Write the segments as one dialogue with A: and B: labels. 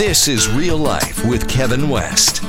A: This is Real Life with Kevin West.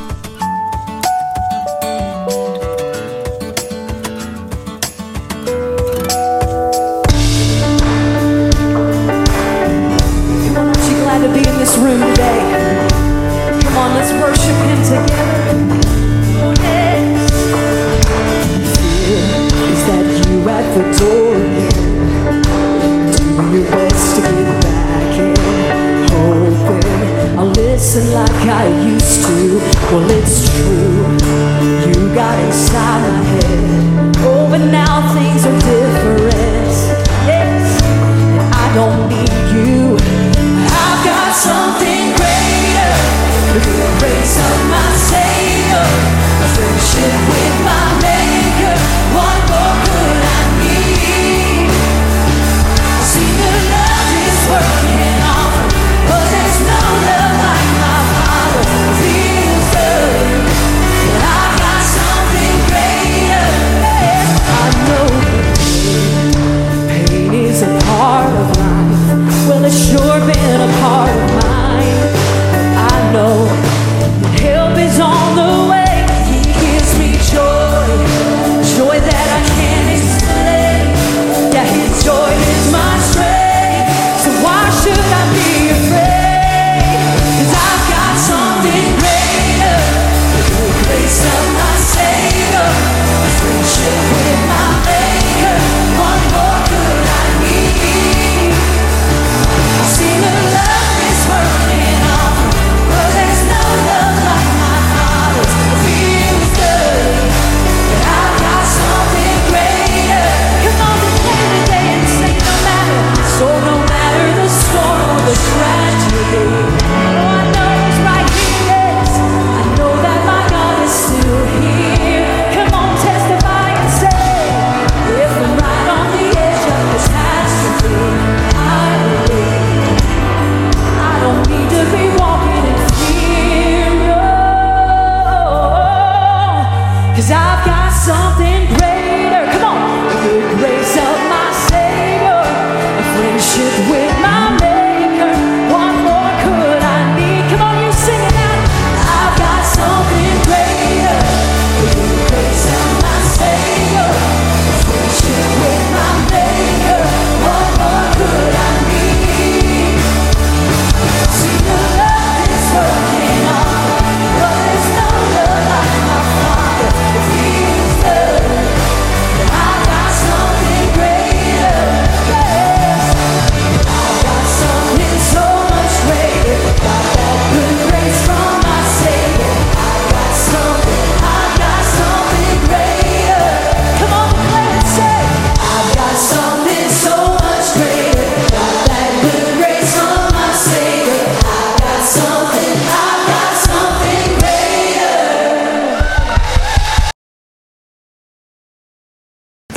B: Cause I've got something greater.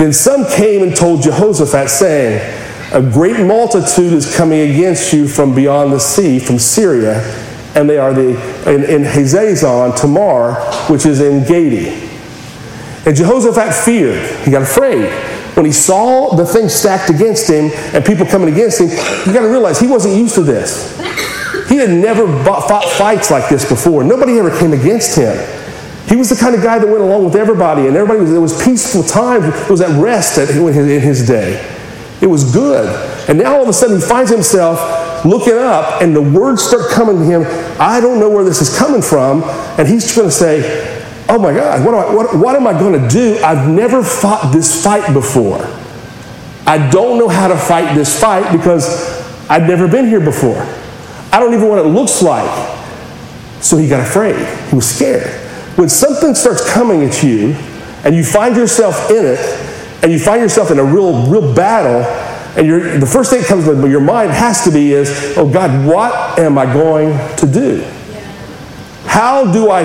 C: Then some came and told Jehoshaphat, saying, A great multitude is coming against you from beyond the sea, from Syria, and they are the, in, in Hazazon, Tamar, which is En Gedi. And Jehoshaphat feared. He got afraid. When he saw the thing stacked against him and people coming against him, you got to realize he wasn't used to this. He had never fought fights like this before. Nobody ever came against him. He was the kind of guy that went along with everybody, and everybody was, was peaceful times. It was at rest at, in, his, day. It was good. And now all of a sudden he finds himself looking up, and the words start coming to him. I don't know where this is coming from. And he's going to say, Oh my God, what, I, what, what am I going to do? I've never fought this fight before. I don't know how to fight this fight because I've never been here before. I don't even know what it looks like. So he got afraid. He was scared. When something starts coming at you and you find yourself in it and you find yourself in a real, real battle, and the first thing that comes to your mind has to be is, oh God, what am I going to do? How do I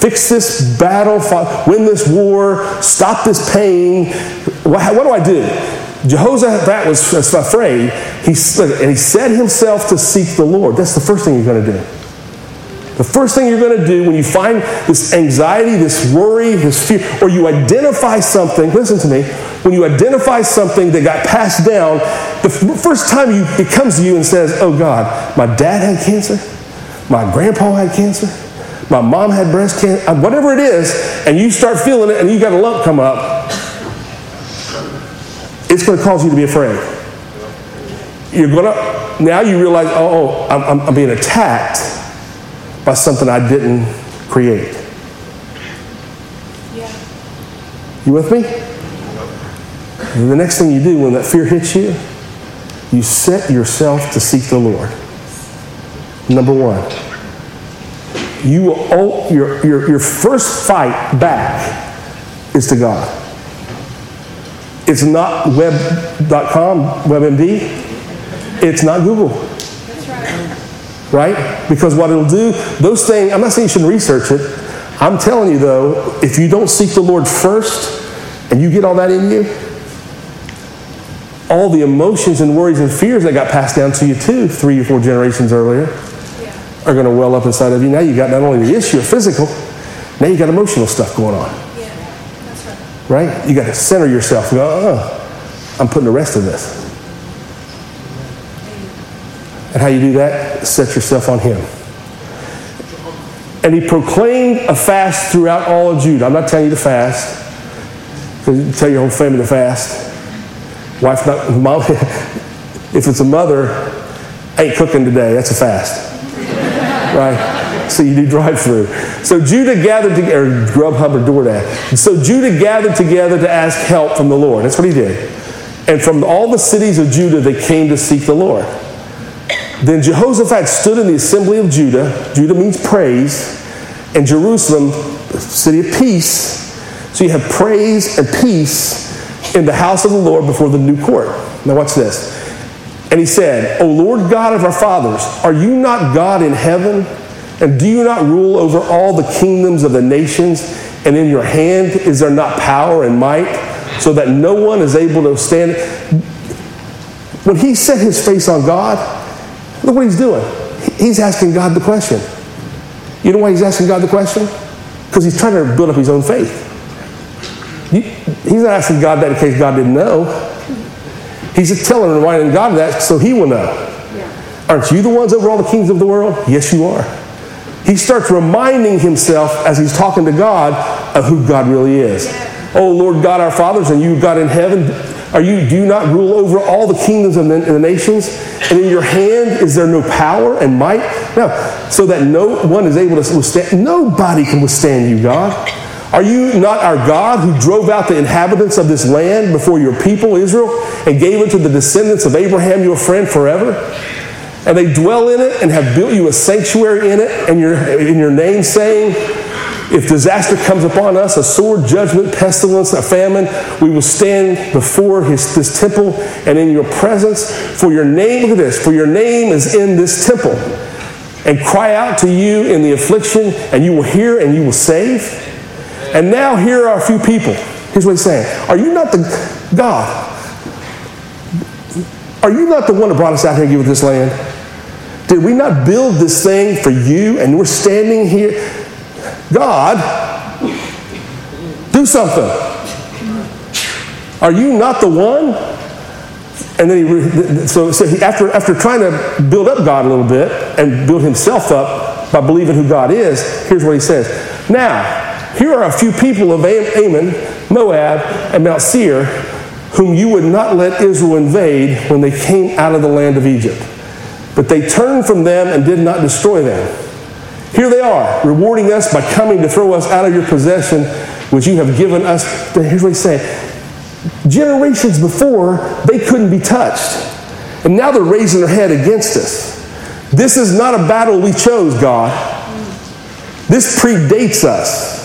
C: fix this battle, win this war, stop this pain? What, what do I do? Jehoshaphat was afraid, he, and he set himself to seek the Lord. That's the first thing you're going to do. The first thing you're going to do when you find this anxiety, this worry, this fear, or you identify something, listen to me, when you identify something that got passed down, the first time you, it comes to you and says, Oh God, my dad had cancer, my grandpa had cancer, my mom had breast cancer, uh, whatever it is, and you start feeling it and you got a lump come up, it's going to cause you to be afraid. You're going to, now you realize, oh, oh I'm, I'm being attacked by something I didn't create.
D: Yeah.
C: You with me? And the next thing you do when that fear hits you, you set yourself to seek the Lord. Number one, you will, your, your, your first fight back is to God. It's not web.com, WebMD. It's not Google.
D: Right.
C: Because what it'll do, those things, I'm not saying you shouldn't research it. I'm telling you though, if you don't seek the Lord first and you get all that in you, all the emotions and worries and fears that got passed down to you too, three or four generations earlier,
D: Yeah.
C: are going to well up inside of you. Now you got not only the issue of physical, now you got emotional stuff going on,
D: Yeah. That's right.
C: right? You got to center yourself and go, uh, I'm putting the rest of this. And how you do that? Set yourself on Him. And he proclaimed a fast throughout all of Judah. I'm not telling you to fast. Tell your whole family to fast. Wife not mom. if it's a mother, ain't cooking today. That's a fast, right? So you do drive-through. So Judah gathered together, Grubhub or DoorDash. So Judah gathered together to ask help from the Lord. That's what he did. And from all the cities of Judah, they came to seek the Lord. Then Jehoshaphat stood in the assembly of Judah. Judah means praise. And Jerusalem, city of peace. So you have praise and peace in the house of the Lord before the new court. Now watch this. And he said, O Lord God of our fathers, are you not God in heaven? And do you not rule over all the kingdoms of the nations? And in your hand is there not power and might, so that no one is able to stand? When he set his face on God, look what he's doing. He's asking God the question. You know why he's asking God the question? Because he's trying to build up his own faith. He's not asking God that in case God didn't know. He's just telling and reminding God that so he will know. Aren't you the ones over all the kings of the world? Yes, you are. He starts reminding himself as he's talking to God of who God really is. Oh Lord God, our fathers, and you, God in heaven, are you? Do you not rule over all the kingdoms the, the nations? And in your hand is there no power and might? No, so that no one is able to withstand. Nobody can withstand you, God. Are you not our God who drove out the inhabitants of this land before your people Israel and gave it to the descendants of Abraham, your friend, forever? and they dwell in it and have built you a sanctuary in it and your, in your name saying if disaster comes upon us a sword judgment pestilence a famine we will stand before his, this temple and in your presence for your name look at this for your name is in this temple and cry out to you in the affliction and you will hear and you will save and now here are a few people here's what he's saying are you not the god are you not the one that brought us out here and gave us this land? Did we not build this thing for you and we're standing here? God, do something. Are you not the one? And then he, so, so he, after, after trying to build up God a little bit and build himself up by believing who God is, here's what he says. Now, here are a few people of Am- Ammon, Moab, and Mount Seir whom you would not let Israel invade when they came out of the land of Egypt. But they turned from them and did not destroy them. Here they are, rewarding us by coming to throw us out of your possession, which you have given us. Here's what he's saying. Generations before, they couldn't be touched. And now they're raising their head against us. This is not a battle we chose, God. This predates us.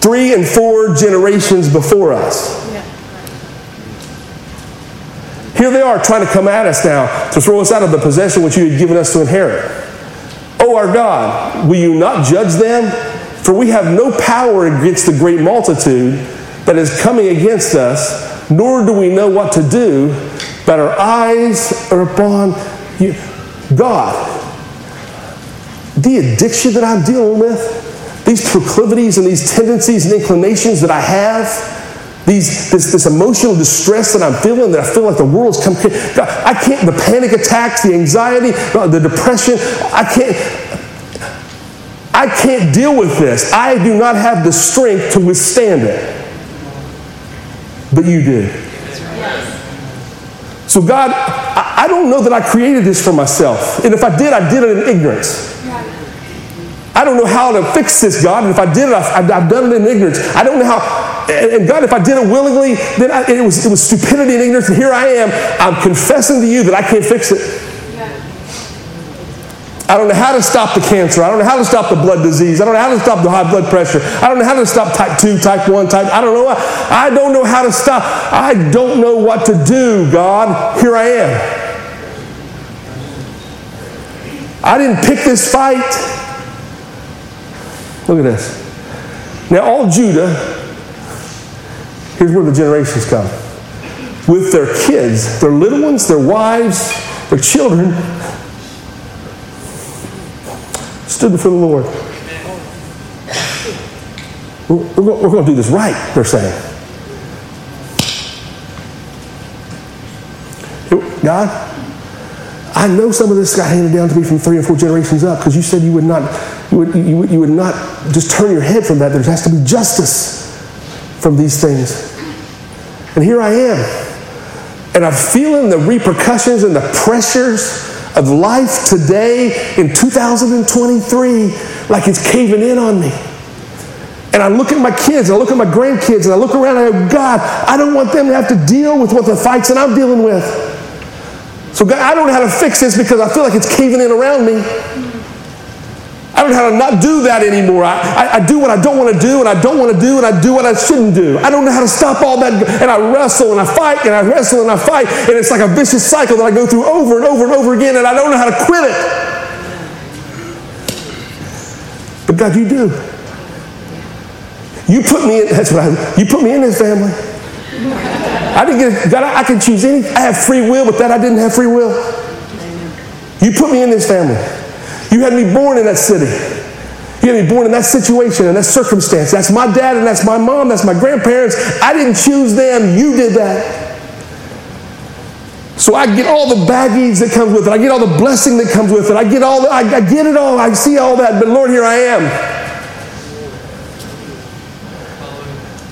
C: Three and four generations before us. Here they are trying to come at us now to throw us out of the possession which you had given us to inherit. Our God, will you not judge them? For we have no power against the great multitude that is coming against us, nor do we know what to do, but our eyes are upon you. God, the addiction that I'm dealing with, these proclivities and these tendencies and inclinations that I have, These, this, this emotional distress that I'm feeling, that I feel like the world's come. God, I can't, the panic attacks, the anxiety, the depression, I can't, I can't deal with this. I do not have the strength to withstand it. But you do. So, God, I, don't know that I created this for myself. And if I did, I did it in ignorance. I don't know how to fix this, God. And if I did it, I've, done it in ignorance. I don't know how. And, and God, if I did it willingly, then I, it, was, it was stupidity and ignorance. And here I am. I'm confessing to you that I can't fix it. I don't know how to stop the cancer. I don't know how to stop the blood disease. I don't know how to stop the high blood pressure. I don't know how to stop type 2, type 1, type. I don't know. I don't know how to stop. I don't know what to do, God. Here I am. I didn't pick this fight. Look at this. Now, all Judah, here's where the generations come. With their kids, their little ones, their wives, their children, stood before the Lord. We're, we're, we're going to do this right, they're saying. God, I know some of this got handed down to me from three or four generations up because you said you would not, you would, you, you would not just turn your head from that. There has to be justice from these things. And here I am. And I'm feeling the repercussions and the pressures of life today in 2023 like it's caving in on me. And I look at my kids, I look at my grandkids, and I look around and I go, God, I don't want them to have to deal with what the fights that I'm dealing with. So, God, I don't know how to fix this because I feel like it's caving in around me. I don't know how to not do that anymore. I, I, I, do what I don't want to do, and I don't want to do, and I do what I shouldn't do. I don't know how to stop all that. And I wrestle and I fight and I wrestle and I fight. And it's like a vicious cycle that I go through over and over and over again, and I don't know how to quit it. But God, you do. You put me in, that's what I, you put me in this family. I didn't get, God, I, I can choose any, I have free will, but that I didn't have free will. You put me in this family. You had me born in that city. You had me born in that situation and that circumstance. That's my dad and that's my mom, that's my grandparents. I didn't choose them, you did that. So I get all the baggage that comes with it. I get all the blessing that comes with it. I get all the, I, I get it all. I see all that. But Lord, here I am.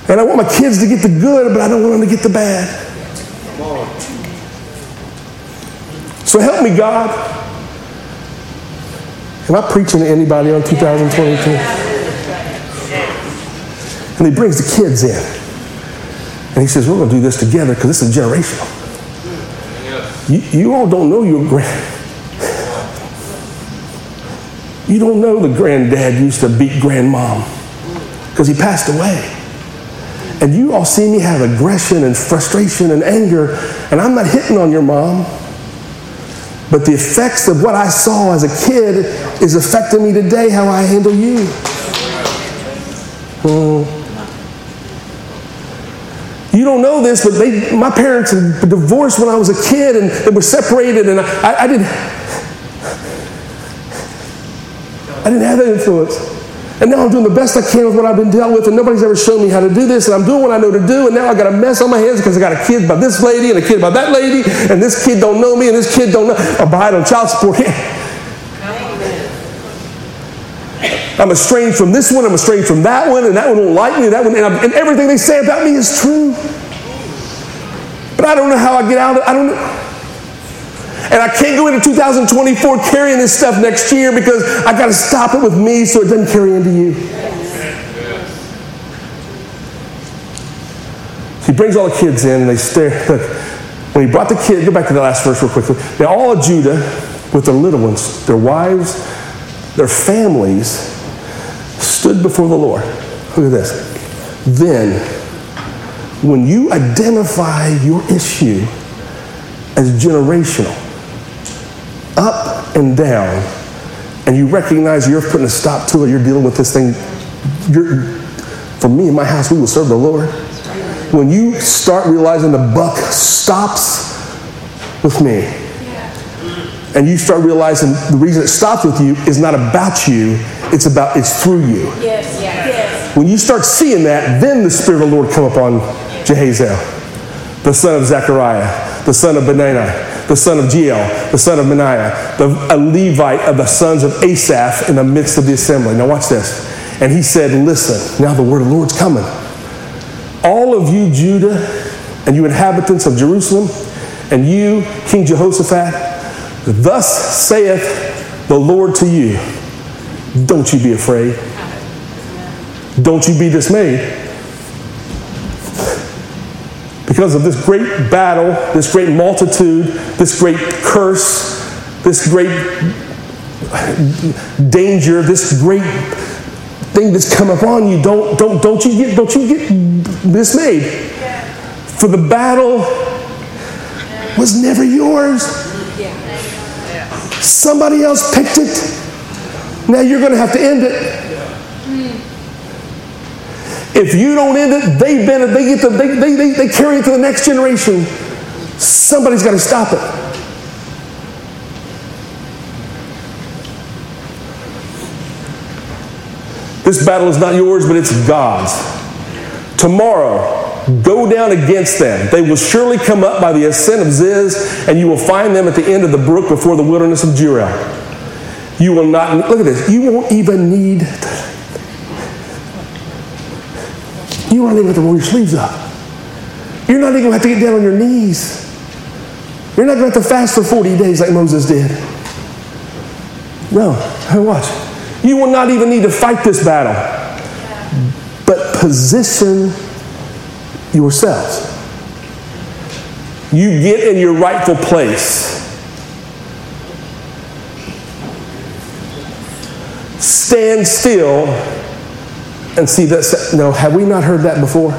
C: And I want my kids to get the good, but I don't want them to get the bad. So help me, God. Am I preaching to anybody on 2022? And he brings the kids in. And he says, We're going to do this together because this is generational. You, you all don't know your grand. You don't know the granddad used to beat grandmom because he passed away. And you all see me have aggression and frustration and anger, and I'm not hitting on your mom. But the effects of what I saw as a kid is affecting me today how I handle you. Hmm. You don't know this, but they, my parents divorced when I was a kid and they were separated, and I, I didn't. I didn't have that influence. And now I'm doing the best I can with what I've been dealt with, and nobody's ever shown me how to do this, and I'm doing what I know to do, and now I got a mess on my hands because I got a kid by this lady and a kid by that lady, and this kid don't know me, and this kid don't know. I'm behind on child support. I'm estranged from this one, I'm estranged from that one, and that one won't like me, and that one, and, and everything they say about me is true. But I don't know how I get out of it. I don't know. And I can't go into 2024 carrying this stuff next year because I got to stop it with me so it doesn't carry into you. He brings all the kids in and they stare. Look, when he brought the kid, go back to the last verse real quickly. Now, all of Judah, with their little ones, their wives, their families, stood before the Lord. Look at this. Then, when you identify your issue as generational, up and down, and you recognize you're putting a stop to it, you're dealing with this thing. You're, for me in my house, we will serve the Lord. When you start realizing the buck stops with me, and you start realizing the reason it stops with you is not about you, it's about it's through you.
D: Yes, yes.
C: When you start seeing that, then the Spirit of the Lord come upon Jehaziel, the son of Zechariah, the son of Benani, the son of Jeiel, the son of Meniah, the, a Levite of the sons of Asaph in the midst of the assembly. Now watch this. And he said, Listen, now the word of the Lord's coming. All of you, Judah, and you inhabitants of Jerusalem, and you, King Jehoshaphat, thus saith the Lord to you, don't you be afraid. Don't you be dismayed. Because of this great battle, this great multitude, this great curse, this great danger, this great thing that's come upon you, don't, don't, don't you get don't you get dismayed. For the battle was never yours. Somebody else picked it. Now you're going to have to end it. If you don't end it, they bend it. They get the, they, they, they, they carry it to the next generation. Somebody's got to stop it. This battle is not yours, but it's God's. Tomorrow, go down against them. They will surely come up by the ascent of Ziz, and you will find them at the end of the brook before the wilderness of Jeruel. You will not, look at this, you won't even need, you won't even have to roll your sleeves up. You're not even going to have to get down on your knees. You're not going to have to fast for 40 days like Moses did. No, hey, watch. You will not even need to fight this battle, but position yourselves. You get in your rightful place. Stand still and see that. No, have we not heard that before?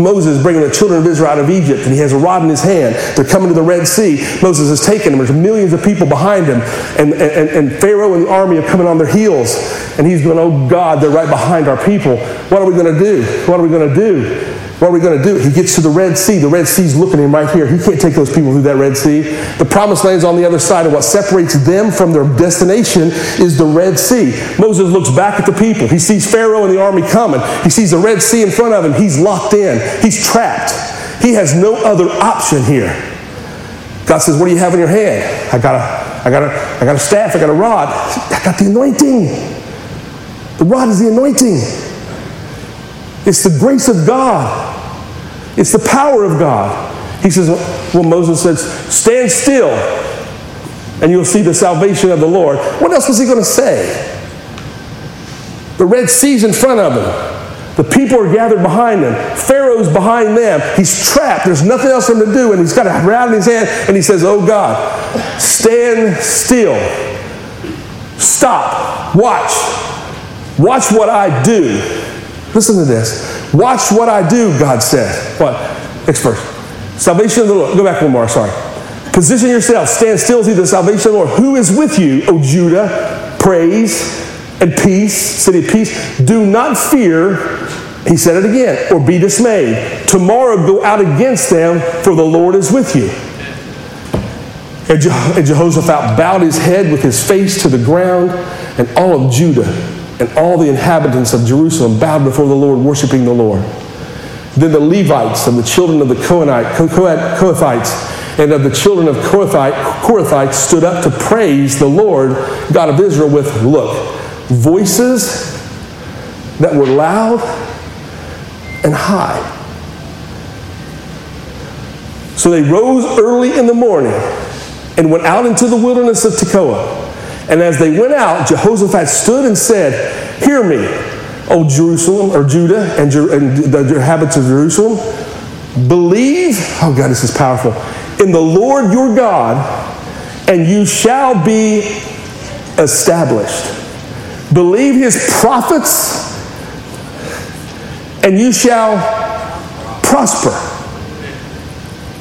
C: Moses bringing the children of Israel out of Egypt, and he has a rod in his hand. They're coming to the Red Sea. Moses has taken them. There's millions of people behind him, and, and, and Pharaoh and the army are coming on their heels. And he's going, Oh God, they're right behind our people. What are we going to do? What are we going to do? What are we going to do? He gets to the Red Sea. The Red Sea's looking at him right here. He can't take those people through that Red Sea. The promised land's on the other side, and what separates them from their destination is the Red Sea. Moses looks back at the people. He sees Pharaoh and the army coming. He sees the Red Sea in front of him. He's locked in. He's trapped. He has no other option here. God says, What do you have in your hand? I got a, I got a, I got a staff, I got a rod. I got the anointing. The rod is the anointing. It's the grace of God. It's the power of God. He says, well, Moses says, stand still and you'll see the salvation of the Lord. What else was he going to say? The Red Sea's in front of him. The people are gathered behind him. Pharaoh's behind them. He's trapped. There's nothing else for him to do. And he's got a rod in his hand and he says, Oh God, stand still. Stop. Watch. Watch what I do. Listen to this. Watch what I do, God said. What? Next verse. Salvation of the Lord. Go back one more, sorry. Position yourself. Stand still, see the salvation of the Lord. Who is with you, O Judah? Praise and peace, city of peace. Do not fear, he said it again, or be dismayed. Tomorrow go out against them, for the Lord is with you. And Jehoshaphat bowed his head with his face to the ground, and all of Judah and all the inhabitants of Jerusalem bowed before the Lord, worshiping the Lord. Then the Levites and the children of the Kohathites and of the children of Kohathites stood up to praise the Lord, God of Israel, with, look, voices that were loud and high. So they rose early in the morning and went out into the wilderness of Tekoa. And as they went out, Jehoshaphat stood and said, Hear me, O Jerusalem, or Judah, and, and the inhabitants of Jerusalem. Believe, oh God, this is powerful, in the Lord your God, and you shall be established. Believe his prophets, and you shall prosper.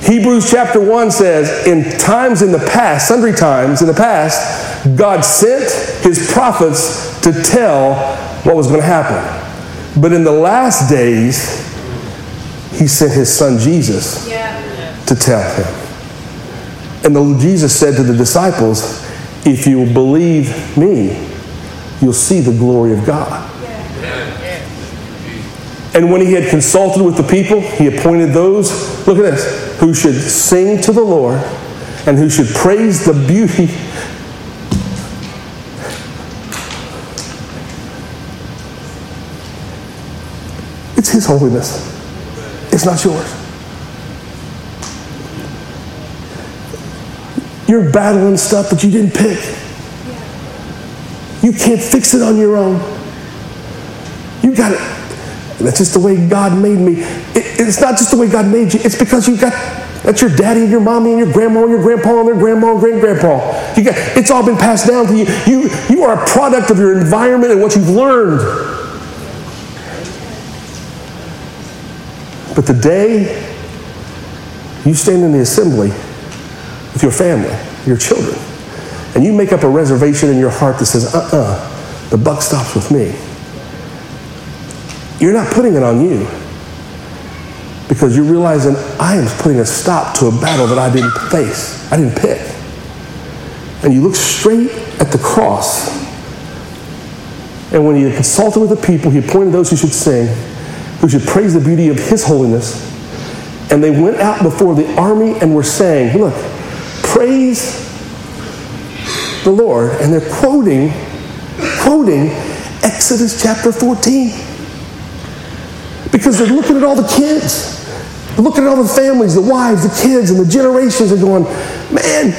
C: Hebrews chapter 1 says, In times in the past, sundry times in the past, God sent his prophets to tell what was going to happen. But in the last days, he sent his son Jesus to tell him. And the, Jesus said to the disciples, If you believe me, you'll see the glory of God. And when he had consulted with the people, he appointed those, look at this, who should sing to the Lord and who should praise the beauty His holiness. It's not yours. You're battling stuff that you didn't pick. You can't fix it on your own. You got it. That's just the way God made me. It, it's not just the way God made you. It's because you got that's your daddy and your mommy and your grandma and your grandpa and their grandma and great grandpa. You got it's all been passed down to you. You you are a product of your environment and what you've learned. But the day you stand in the assembly with your family, your children, and you make up a reservation in your heart that says, uh uh the buck stops with me, you're not putting it on you because you're realizing I am putting a stop to a battle that I didn't face, I didn't pick. And you look straight at the cross. And when he consulted with the people, he appointed those who should sing, who should praise the beauty of his holiness. And they went out before the army and were saying, Look, praise the Lord. And they're quoting, quoting Exodus chapter 14. Because they're looking at all the kids. They're looking at all the families, the wives, the kids, and the generations are going, man,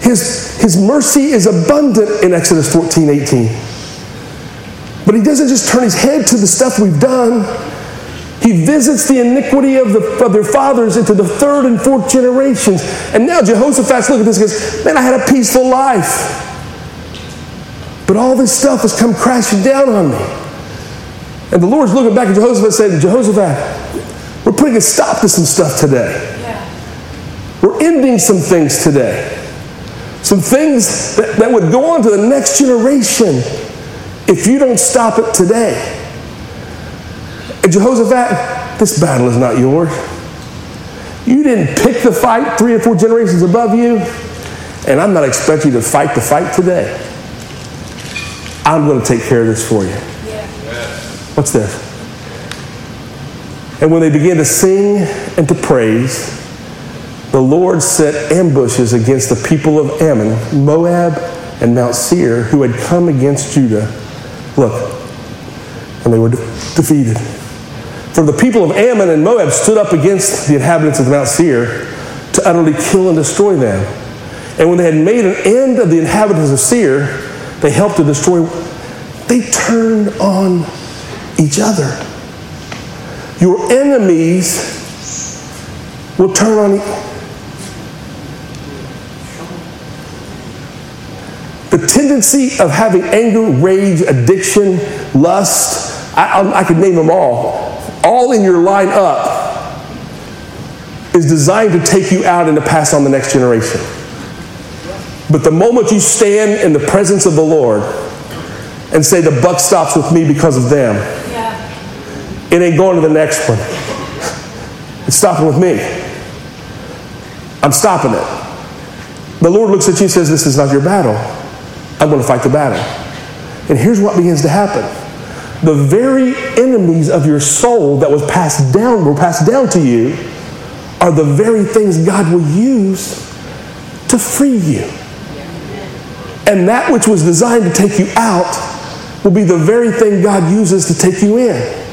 C: his, his mercy is abundant in Exodus 14, 18. But he doesn't just turn his head to the stuff we've done. He visits the iniquity of, the, of their fathers into the third and fourth generations. And now Jehoshaphat's looking at this and goes, Man, I had a peaceful life. But all this stuff has come crashing down on me. And the Lord's looking back at Jehoshaphat and saying, Jehoshaphat, we're putting a stop to some stuff today. We're ending some things today. Some things that, that would go on to the next generation if you don't stop it today. And Jehoshaphat, this battle is not yours. You didn't pick the fight three or four generations above you, and I'm not expecting you to fight the fight today. I'm going to take care of this for you. What's this? And when they began to sing and to praise, the Lord set ambushes against the people of Ammon, Moab, and Mount Seir, who had come against Judah. Look, and they were de- defeated. For the people of Ammon and Moab stood up against the inhabitants of Mount Seir to utterly kill and destroy them. And when they had made an end of the inhabitants of Seir, they helped to destroy. They turned on each other. Your enemies will turn on each The tendency of having anger, rage, addiction, lust, I, I, I could name them all, all in your line up, is designed to take you out and to pass on the next generation. But the moment you stand in the presence of the Lord and say, the buck stops with me because of them, it ain't going to the next one. It's stopping with me. I'm stopping it. The Lord looks at you and says, This is not your battle. I'm going to fight the battle. And here's what begins to happen. The very enemies of your soul that was passed down, were passed down to you, are the very things God will use to free you. And that which was designed to take you out will be the very thing God uses to take you in.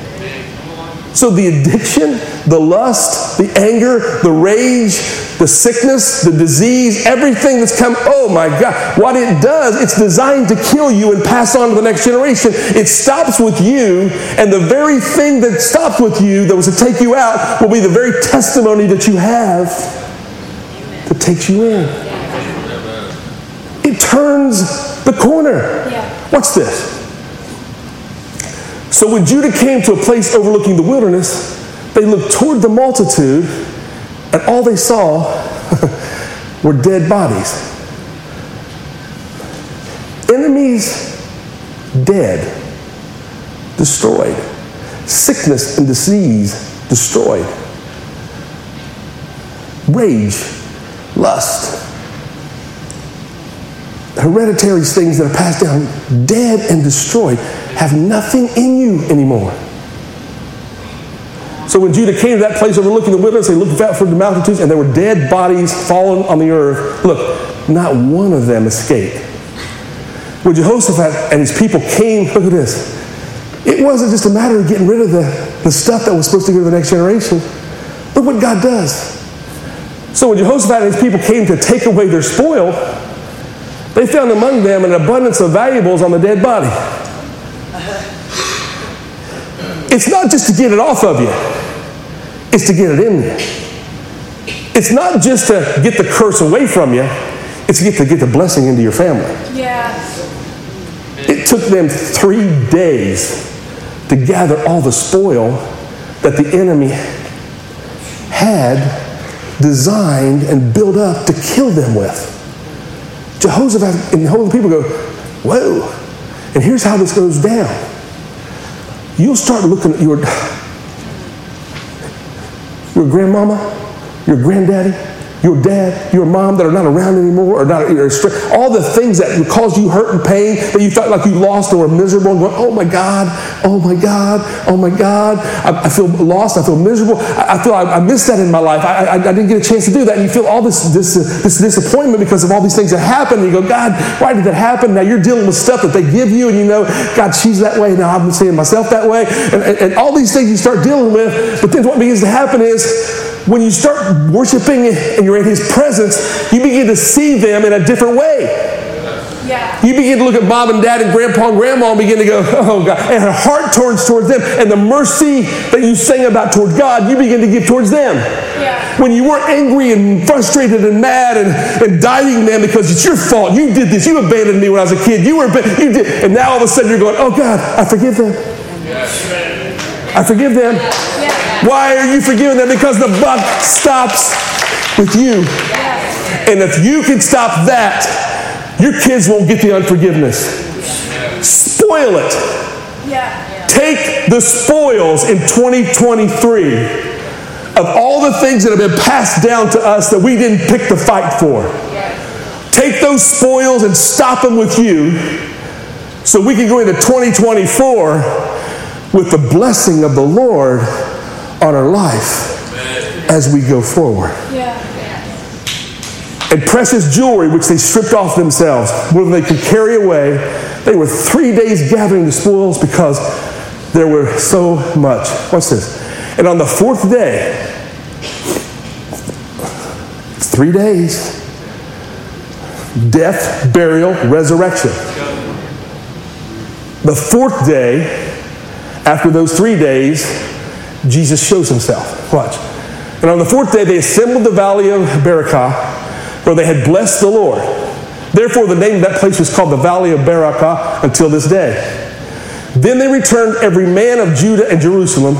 C: So the addiction, the lust, the anger, the rage, the sickness, the disease, everything that's come, oh my God, what it does, it's designed to kill you and pass on to the next generation. It stops with you, and the very thing that stopped with you that was to take you out will be the very testimony that you have that takes you in. It turns the corner. What's this? So when Judah came to a place overlooking the wilderness, they looked toward the multitude, and all they saw were dead bodies. Enemies dead, destroyed. Sickness and disease destroyed. Rage, lust, hereditary things that are passed down, dead and destroyed, have nothing in you anymore. So when Judah came to that place overlooking the wilderness, they looked out for the multitudes, and there were dead bodies fallen on the earth. Look, not one of them escaped. When Jehoshaphat and his people came, look at this. It wasn't just a matter of getting rid of the, the stuff that was supposed to go to the next generation. Look what God does. So when Jehoshaphat and his people came to take away their spoil, they found among them an abundance of valuables on the dead body. It's not just to get it off of you, it's to get it in you. It's not just to get the curse away from you, it's to get to get the blessing into your family.
D: Yes.
C: It took them three days to gather all the spoil that the enemy had designed and built up to kill them with. Jehoshaphat and the whole people go, Whoa. And here's how this goes down. You'll start looking at your, your grandmama, your granddaddy, your dad, your mom that are not around anymore, or not, or all the things that caused you hurt and pain that you felt like you lost or were miserable, and going, oh my God, oh my God, oh my God, I, I feel lost, I feel miserable, I, I feel I, I, missed that in my life, I, didn't get a chance to do that, and you feel all this, this, this disappointment because of all these things that happened, and you go, God, why did that happen? Now you're dealing with stuff that they give you, and you know, God, she's that way, now I'm seeing myself that way, and, and, and all these things you start dealing with, but then what begins to happen is, when you start worshiping and you're in His presence, you begin to see them in a different way.
D: Yeah.
C: You begin to look at mom and dad and grandpa and grandma and begin to go, oh God. And her heart turns towards them. And the mercy that you sang about toward God, you begin to give towards them.
D: Yeah.
C: When you weren't angry and frustrated and mad and, and dieting them because it's your fault. You did this. You abandoned me when I was a kid. You were, you did. And now all of a sudden you're going, oh God, I forgive them. I forgive them.
D: Yeah.
C: Why are you forgiving them? Because the buck stops with you. And if you can stop that, your kids won't get the unforgiveness. Spoil it. Take the spoils in 2023 of all the things that have been passed down to us that we didn't pick the fight for. Take those spoils and stop them with you so we can go into 2024 with the blessing of the Lord on our life as we go forward.
D: Yeah.
C: And precious jewelry, which they stripped off themselves, more than they could carry away. They were three days gathering the spoils because there were so much. What's this? And on the fourth day, three days death, burial, resurrection. The fourth day, after those three days, Jesus shows himself. Watch. And on the fourth day, they assembled the valley of Berachah, where they had blessed the Lord. Therefore, the name of that place was called the Valley of Berachah until this day. Then they returned every man of Judah and Jerusalem,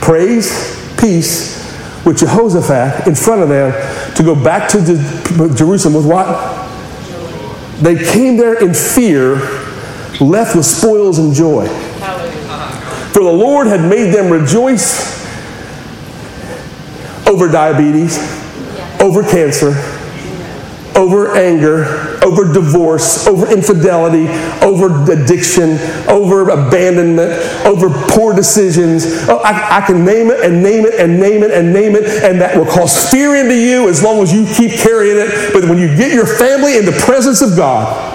C: praise, peace, with Jehoshaphat in front of them to go back to Jerusalem with what? They came there in fear, left with spoils and joy. For the Lord had made them rejoice over diabetes, over cancer, over anger, over divorce, over infidelity, over addiction, over abandonment, over poor decisions. Oh, I, I can name it and name it and name it and name it, and that will cause fear into you as long as you keep carrying it. But when you get your family in the presence of God,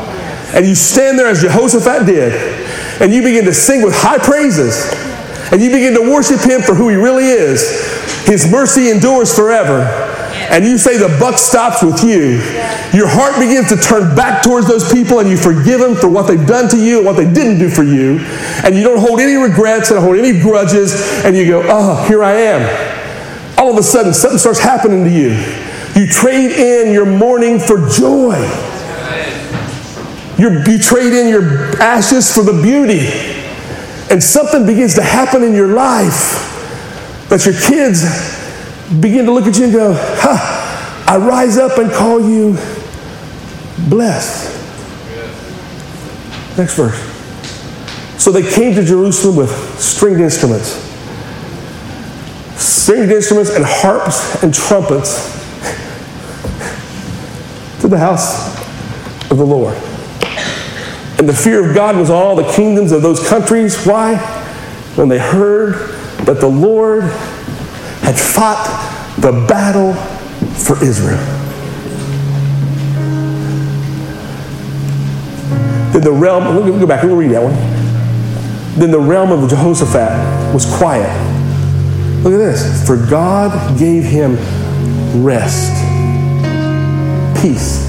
C: and you stand there as Jehoshaphat did, and you begin to sing with high praises, and you begin to worship Him for who He really is, His mercy endures forever and you say the buck stops with you, your heart begins to turn back towards those people and you forgive them for what they've done to you and what they didn't do for you. And you don't hold any regrets and hold any grudges and you go, oh, here I am. All of a sudden, something starts happening to you. You trade in your mourning for joy. You're, you trade in your ashes for the beauty. And something begins to happen in your life that your kids begin to look at you and go, ha, I rise up and call you blessed. Next verse. So they came to Jerusalem with stringed instruments, stringed instruments and harps and trumpets to the house of the Lord. And the fear of God was on all the kingdoms of those countries. Why? When they heard
A: that the Lord had fought the battle for Israel. Then the realm, Let me go back, Let me read that one. Then the realm of Jehoshaphat was quiet. Look at this. For God gave him rest, peace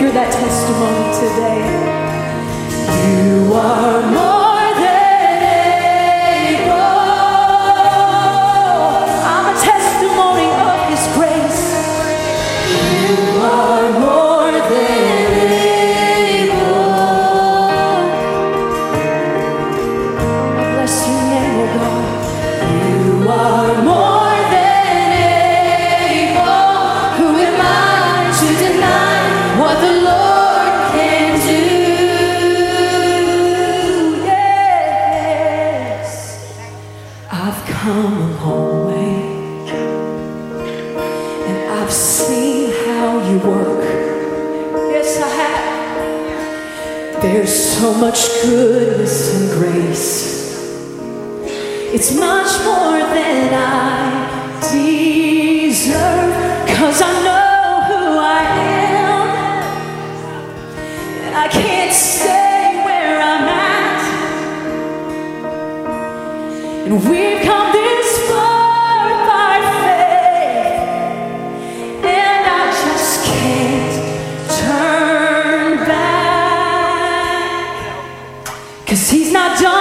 E: hear that testimony today. You are.
A: Cause he's not done